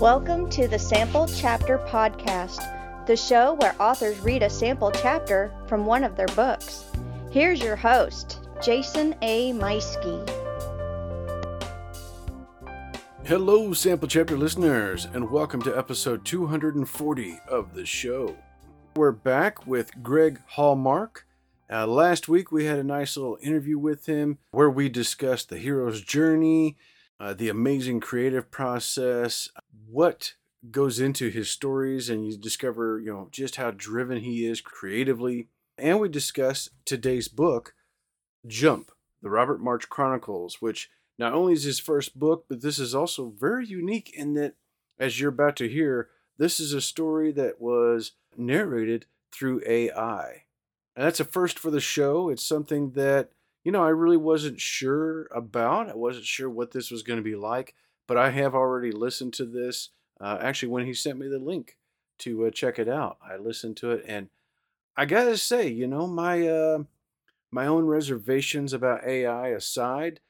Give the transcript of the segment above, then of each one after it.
Welcome to the Sample Chapter Podcast, the show where authors read a sample chapter from one of their books. Here's your host, Jason A. Meiske. Hello, Sample Chapter listeners, and welcome to episode 240 of the show. We're back with Greg Hallmark. Uh, last week we had a nice little interview with him where we discussed the hero's journey, uh, the amazing creative process, what goes into his stories, and you discover, you know, just how driven he is creatively. And we discuss today's book, Jump, the Robert March Chronicles, which not only is his first book, but this is also very unique in that, as you're about to hear, this is a story that was narrated through AI. And that's a first for the show. It's something that, you know, I really wasn't sure about. I wasn't sure what this was going to be like, but I have already listened to this. Uh, actually, when he sent me the link to uh, check it out, I listened to it, and I gotta say, you know, my uh, my own reservations about AI aside,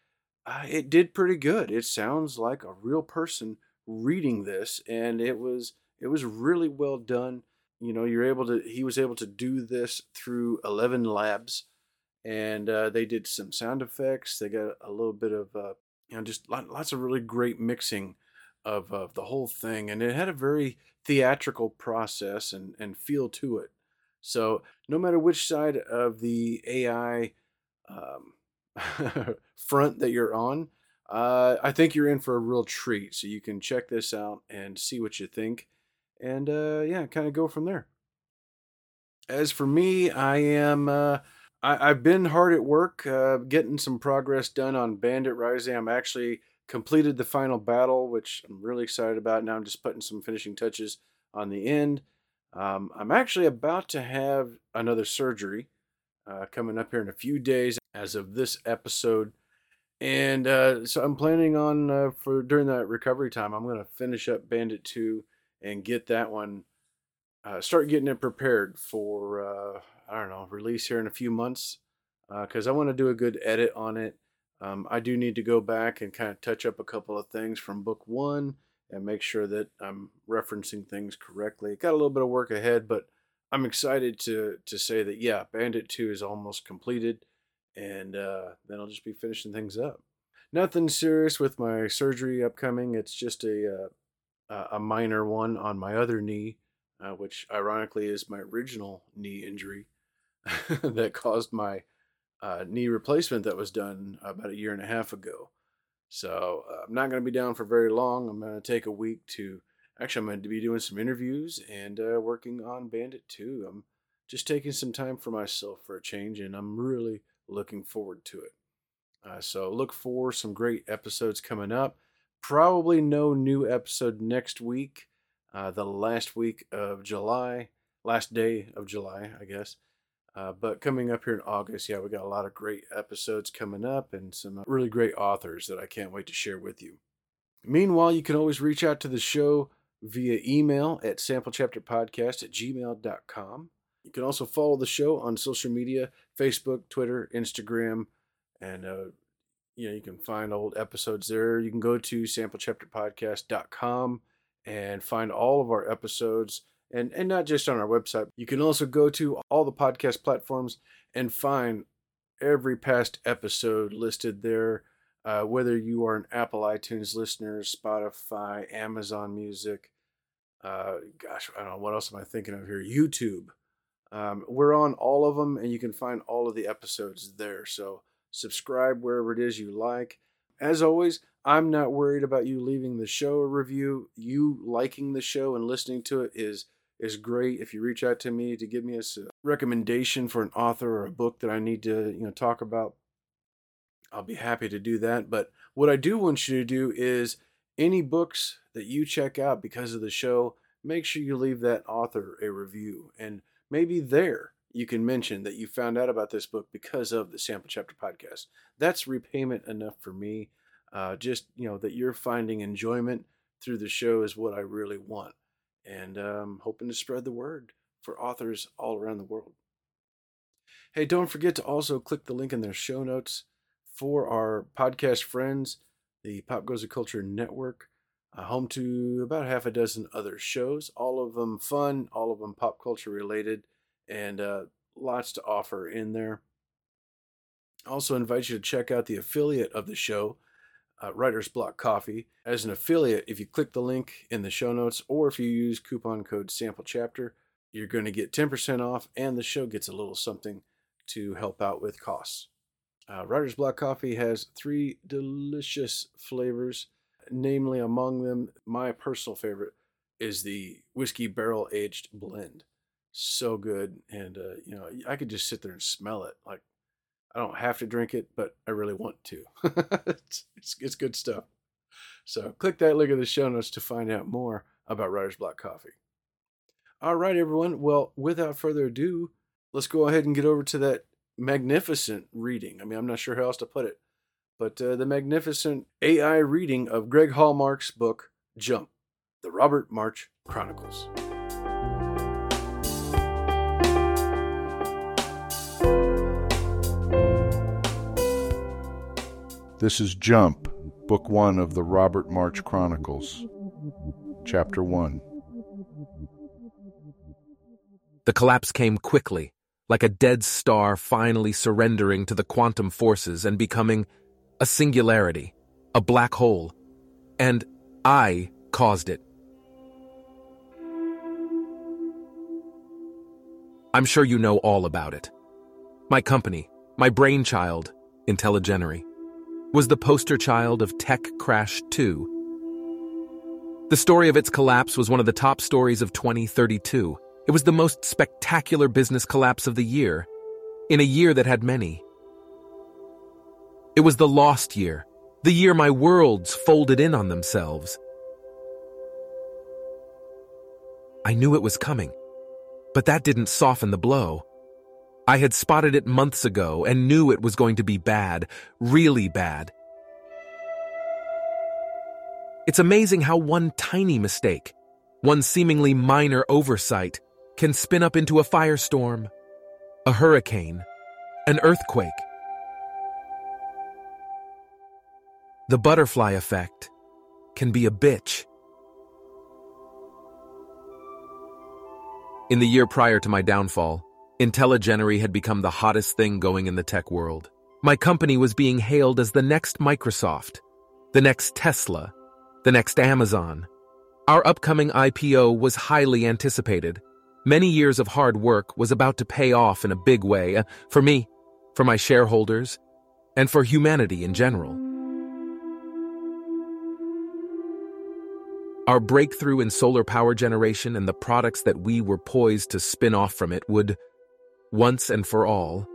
uh, it did pretty good. It sounds like a real person reading this, and it was it was really well done you know you're able to he was able to do this through 11 labs and uh, they did some sound effects they got a little bit of uh, you know just lots of really great mixing of, of the whole thing and it had a very theatrical process and, and feel to it so no matter which side of the ai um, front that you're on uh, i think you're in for a real treat so you can check this out and see what you think and uh, yeah, kind of go from there. As for me, I am uh, I, have been hard at work, uh, getting some progress done on Bandit Rising. I'm actually completed the final battle, which I'm really excited about. Now I'm just putting some finishing touches on the end. Um, I'm actually about to have another surgery uh, coming up here in a few days as of this episode. And uh, so I'm planning on uh, for during that recovery time, I'm going to finish up Bandit 2 and get that one, uh, start getting it prepared for, uh, I don't know, release here in a few months. Because uh, I want to do a good edit on it. Um, I do need to go back and kind of touch up a couple of things from book one and make sure that I'm referencing things correctly. Got a little bit of work ahead, but I'm excited to to say that yeah, Bandit Two is almost completed, and uh, then I'll just be finishing things up. Nothing serious with my surgery upcoming. It's just a uh, a minor one on my other knee, uh, which ironically is my original knee injury that caused my uh, knee replacement that was done about a year and a half ago. So uh, I'm not going to be down for very long. I'm going to take a week to actually, I'm going to be doing some interviews and uh, working on Bandit 2. I'm just taking some time for myself for a change, and I'm really looking forward to it. Uh, so look for some great episodes coming up. Probably no new episode next week, uh, the last week of July, last day of July, I guess. Uh, but coming up here in August, yeah, we got a lot of great episodes coming up and some really great authors that I can't wait to share with you. Meanwhile, you can always reach out to the show via email at samplechapterpodcast at gmail.com. You can also follow the show on social media Facebook, Twitter, Instagram, and uh, you know, you can find old episodes there. You can go to samplechapterpodcast.com and find all of our episodes and, and not just on our website. You can also go to all the podcast platforms and find every past episode listed there. Uh, whether you are an Apple iTunes listener, Spotify, Amazon Music, uh, gosh, I don't know what else am I thinking of here. YouTube. Um, we're on all of them, and you can find all of the episodes there. So subscribe wherever it is you like. As always, I'm not worried about you leaving the show a review. You liking the show and listening to it is is great. If you reach out to me to give me a recommendation for an author or a book that I need to, you know, talk about, I'll be happy to do that. But what I do want you to do is any books that you check out because of the show, make sure you leave that author a review and maybe there you can mention that you found out about this book because of the sample chapter podcast. That's repayment enough for me. Uh, just you know that you're finding enjoyment through the show is what I really want, and um, hoping to spread the word for authors all around the world. Hey, don't forget to also click the link in their show notes for our podcast friends, the Pop Goes the Culture Network. uh, home to about half a dozen other shows, all of them fun, all of them pop culture related, and uh, lots to offer in there. Also invite you to check out the affiliate of the show, uh, Writer's Block Coffee. As an affiliate, if you click the link in the show notes or if you use coupon code Sample Chapter, you're going to get 10% off and the show gets a little something to help out with costs. Uh, Writer's Block Coffee has three delicious flavors, namely among them, my personal favorite is the whiskey barrel aged blend. So good, and uh, you know I could just sit there and smell it. Like I don't have to drink it, but I really want to. it's, it's, it's good stuff. So click that link in the show notes to find out more about Writer's Block Coffee. All right, everyone. Well, without further ado, let's go ahead and get over to that magnificent reading. I mean, I'm not sure how else to put it, but uh, the magnificent AI reading of Greg Hallmark's book, Jump, The Robert March Chronicles. This is Jump, Book One of the Robert March Chronicles, Chapter One. The collapse came quickly, like a dead star finally surrendering to the quantum forces and becoming a singularity, a black hole. And I caused it. I'm sure you know all about it. My company, my brainchild, Intelligenery was the poster child of Tech Crash 2. The story of its collapse was one of the top stories of 2032. It was the most spectacular business collapse of the year, in a year that had many. It was the lost year, the year my worlds folded in on themselves. I knew it was coming, but that didn't soften the blow. I had spotted it months ago and knew it was going to be bad, really bad. It's amazing how one tiny mistake, one seemingly minor oversight, can spin up into a firestorm, a hurricane, an earthquake. The butterfly effect can be a bitch. In the year prior to my downfall, Intelligenery had become the hottest thing going in the tech world. My company was being hailed as the next Microsoft, the next Tesla, the next Amazon. Our upcoming IPO was highly anticipated. Many years of hard work was about to pay off in a big way uh, for me, for my shareholders, and for humanity in general. Our breakthrough in solar power generation and the products that we were poised to spin off from it would once and for all,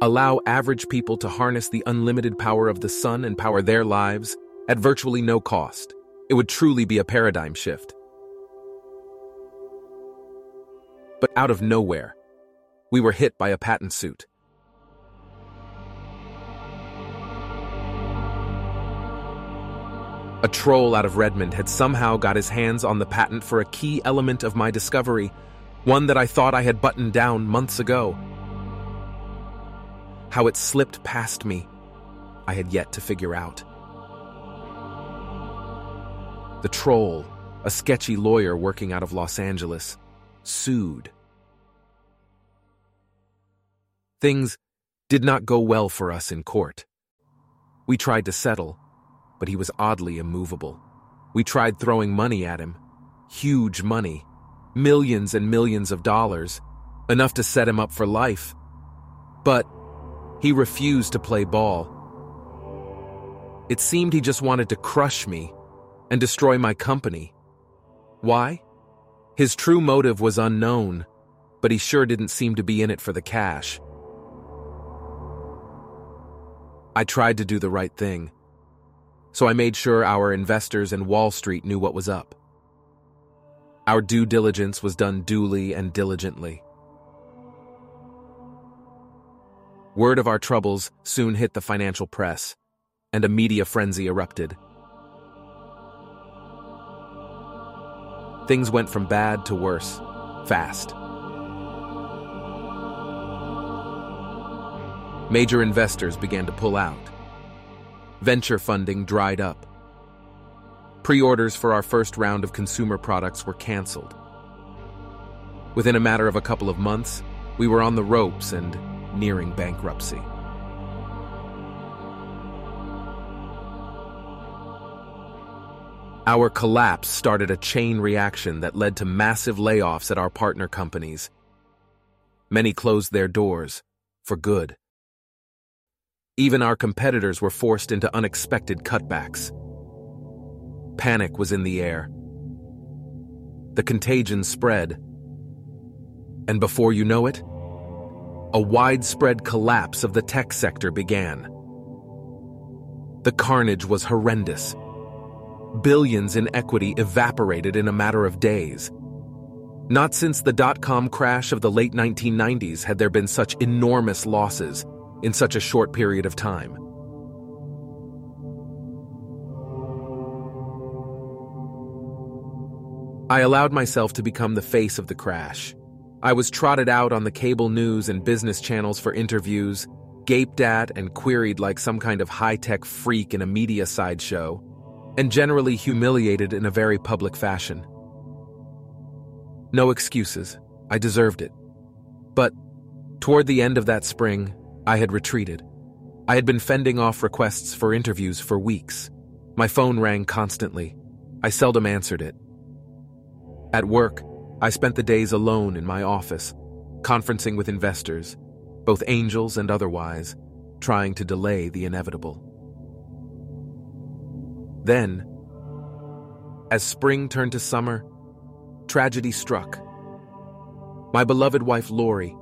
allow average people to harness the unlimited power of the sun and power their lives at virtually no cost. It would truly be a paradigm shift. But out of nowhere, we were hit by a patent suit. A troll out of Redmond had somehow got his hands on the patent for a key element of my discovery one that I thought I had buttoned down months ago. How it slipped past me, I had yet to figure out. The troll, a sketchy lawyer working out of Los Angeles, sued. Things did not go well for us in court. We tried to settle, but he was oddly immovable. We tried throwing money at him, huge money, millions and millions of dollars, enough to set him up for life. But he refused to play ball. It seemed he just wanted to crush me and destroy my company. Why? His true motive was unknown, but he sure didn't seem to be in it for the cash. I tried to do the right thing, so I made sure our investors and Wall Street knew what was up. Our due diligence was done duly and diligently. Word of our troubles soon hit the financial press, and a media frenzy erupted. Things went from bad to worse, fast. Major investors began to pull out. Venture funding dried up. Pre orders for our first round of consumer products were canceled. Within a matter of a couple of months, we were on the ropes and nearing bankruptcy. Our collapse started a chain reaction that led to massive layoffs at our partner companies. Many closed their doors, for good. Even our competitors were forced into unexpected cutbacks. Panic was in the air. The contagion spread. And before you know it, a widespread collapse of the tech sector began. The carnage was horrendous. Billions in equity evaporated in a matter of days. Not since the dot com crash of the late 1990s had there been such enormous losses in such a short period of time. I allowed myself to become the face of the crash. I was trotted out on the cable news and business channels for interviews, gaped at and queried like some kind of high tech freak in a media sideshow, and generally humiliated in a very public fashion. No excuses, I deserved it. But toward the end of that spring, I had retreated. I had been fending off requests for interviews for weeks. My phone rang constantly. I seldom answered it. At work, I spent the days alone in my office, conferencing with investors, both angels and otherwise, trying to delay the inevitable. Then, as spring turned to summer, tragedy struck. My beloved wife Lori,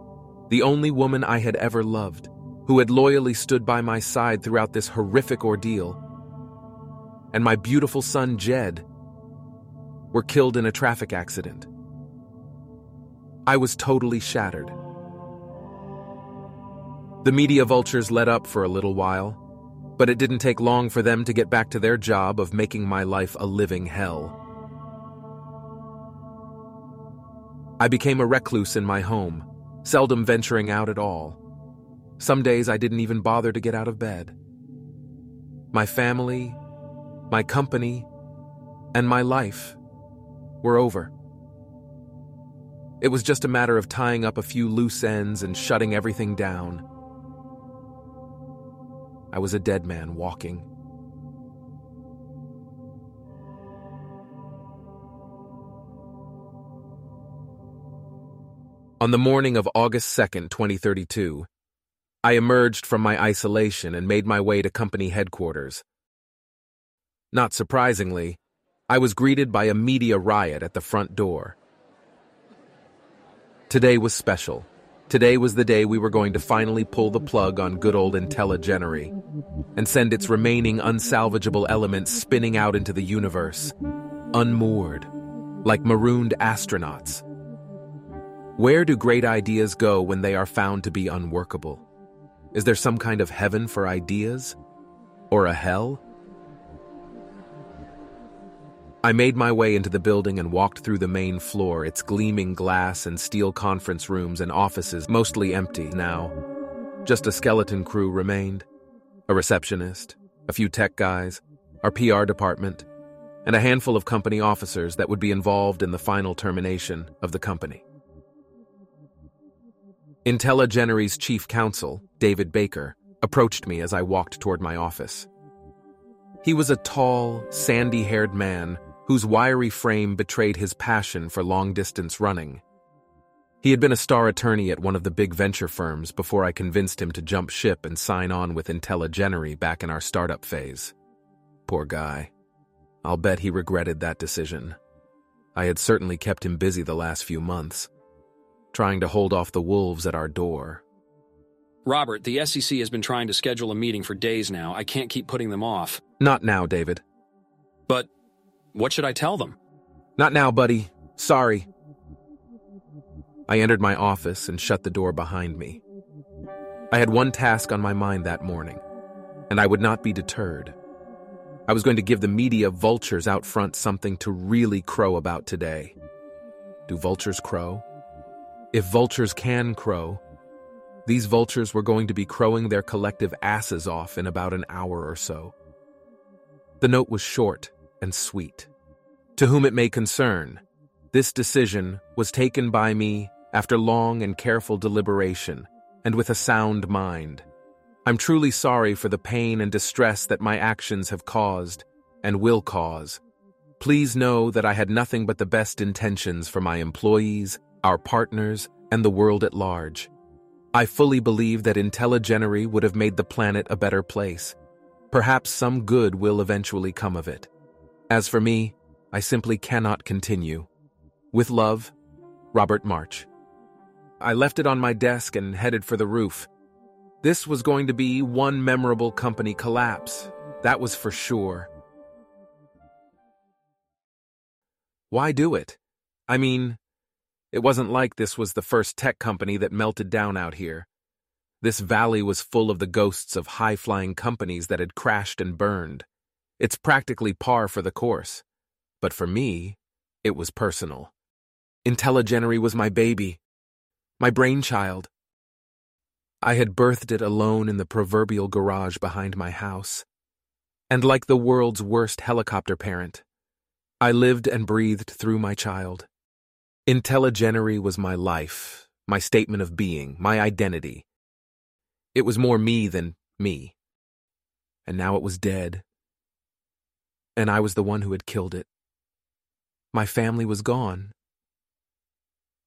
the only woman I had ever loved, who had loyally stood by my side throughout this horrific ordeal, and my beautiful son Jed were killed in a traffic accident. I was totally shattered. The media vultures let up for a little while, but it didn't take long for them to get back to their job of making my life a living hell. I became a recluse in my home, seldom venturing out at all. Some days I didn't even bother to get out of bed. My family, my company, and my life were over. It was just a matter of tying up a few loose ends and shutting everything down. I was a dead man walking. On the morning of August 2nd, 2032, I emerged from my isolation and made my way to company headquarters. Not surprisingly, I was greeted by a media riot at the front door. Today was special. Today was the day we were going to finally pull the plug on good old IntelliGenery and send its remaining unsalvageable elements spinning out into the universe, unmoored, like marooned astronauts. Where do great ideas go when they are found to be unworkable? Is there some kind of heaven for ideas? Or a hell? I made my way into the building and walked through the main floor, its gleaming glass and steel conference rooms and offices mostly empty now. Just a skeleton crew remained a receptionist, a few tech guys, our PR department, and a handful of company officers that would be involved in the final termination of the company. IntelliGenery's chief counsel, David Baker, approached me as I walked toward my office. He was a tall, sandy haired man whose wiry frame betrayed his passion for long distance running. He had been a star attorney at one of the big venture firms before I convinced him to jump ship and sign on with IntelliGenery back in our startup phase. Poor guy. I'll bet he regretted that decision. I had certainly kept him busy the last few months, trying to hold off the wolves at our door. Robert, the SEC has been trying to schedule a meeting for days now. I can't keep putting them off. Not now, David. But what should I tell them? Not now, buddy. Sorry. I entered my office and shut the door behind me. I had one task on my mind that morning, and I would not be deterred. I was going to give the media vultures out front something to really crow about today. Do vultures crow? If vultures can crow, these vultures were going to be crowing their collective asses off in about an hour or so. The note was short and sweet. To whom it may concern, this decision was taken by me after long and careful deliberation and with a sound mind. I'm truly sorry for the pain and distress that my actions have caused and will cause. Please know that I had nothing but the best intentions for my employees, our partners, and the world at large. I fully believe that IntelliGenery would have made the planet a better place. Perhaps some good will eventually come of it. As for me, I simply cannot continue. With love, Robert March. I left it on my desk and headed for the roof. This was going to be one memorable company collapse, that was for sure. Why do it? I mean, it wasn't like this was the first tech company that melted down out here. This valley was full of the ghosts of high flying companies that had crashed and burned. It's practically par for the course. But for me, it was personal. IntelliGenery was my baby, my brainchild. I had birthed it alone in the proverbial garage behind my house. And like the world's worst helicopter parent, I lived and breathed through my child. IntelliGenery was my life, my statement of being, my identity. It was more me than me. And now it was dead. And I was the one who had killed it. My family was gone.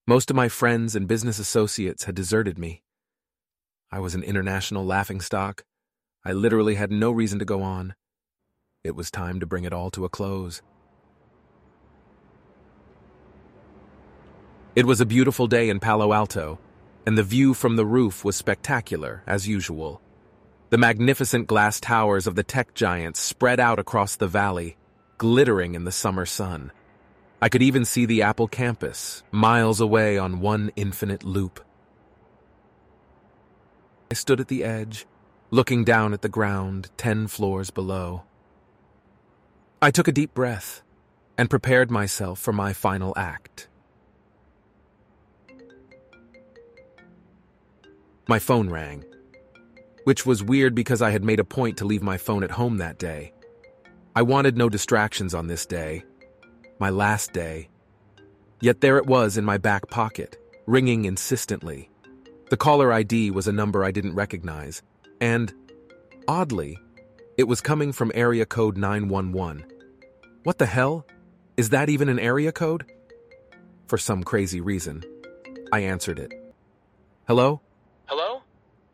Most of my friends and business associates had deserted me. I was an international laughingstock. I literally had no reason to go on. It was time to bring it all to a close. It was a beautiful day in Palo Alto, and the view from the roof was spectacular, as usual. The magnificent glass towers of the tech giants spread out across the valley, glittering in the summer sun. I could even see the Apple campus, miles away on one infinite loop. I stood at the edge, looking down at the ground ten floors below. I took a deep breath and prepared myself for my final act. My phone rang, which was weird because I had made a point to leave my phone at home that day. I wanted no distractions on this day, my last day. Yet there it was in my back pocket, ringing insistently. The caller ID was a number I didn't recognize, and, oddly, it was coming from area code 911. What the hell? Is that even an area code? For some crazy reason, I answered it. Hello? Hello?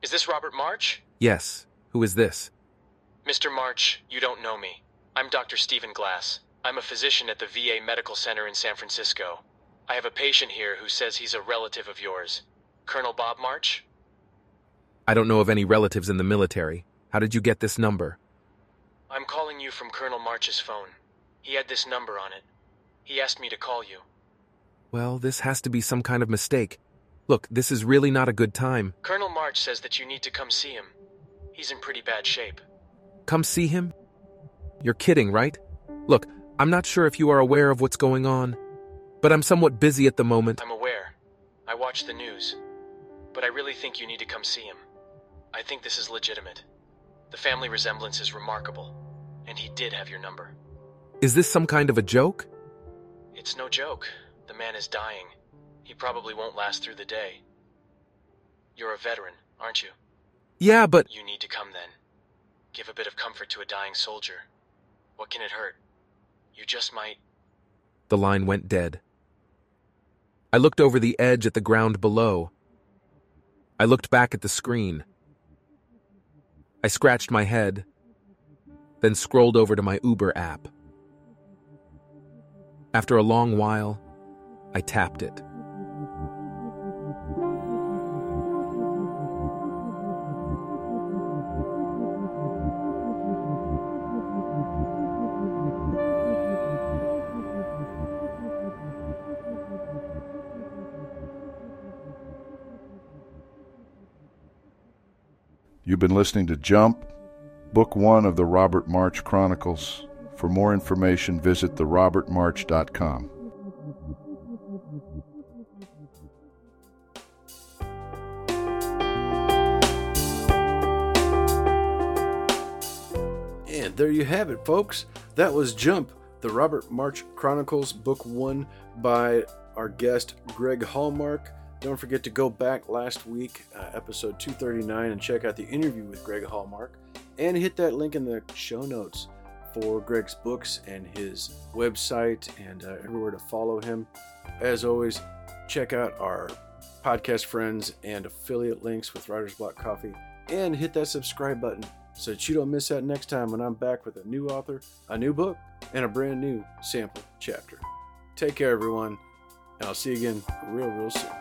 Is this Robert March? Yes. Who is this? Mr. March, you don't know me. I'm Dr. Stephen Glass. I'm a physician at the VA Medical Center in San Francisco. I have a patient here who says he's a relative of yours. Colonel Bob March? I don't know of any relatives in the military. How did you get this number? I'm calling you from Colonel March's phone. He had this number on it. He asked me to call you. Well, this has to be some kind of mistake. Look, this is really not a good time. Colonel March says that you need to come see him. He's in pretty bad shape. Come see him? You're kidding, right? Look, I'm not sure if you are aware of what's going on, but I'm somewhat busy at the moment. I'm aware. I watch the news. But I really think you need to come see him. I think this is legitimate. The family resemblance is remarkable, and he did have your number. Is this some kind of a joke? It's no joke. The man is dying. He probably won't last through the day. You're a veteran, aren't you? Yeah, but. You need to come then. Give a bit of comfort to a dying soldier. What can it hurt? You just might. The line went dead. I looked over the edge at the ground below. I looked back at the screen. I scratched my head, then scrolled over to my Uber app. After a long while, I tapped it. You've been listening to Jump, Book One of the Robert March Chronicles. For more information, visit therobertmarch.com. And there you have it, folks. That was Jump, The Robert March Chronicles, Book 1 by our guest Greg Hallmark. Don't forget to go back last week, uh, episode 239, and check out the interview with Greg Hallmark. And hit that link in the show notes for Greg's books and his website and uh, everywhere to follow him. As always, check out our podcast friends and affiliate links with Writer's Block Coffee and hit that subscribe button so that you don't miss out next time when I'm back with a new author, a new book, and a brand new sample chapter. Take care, everyone, and I'll see you again real, real soon.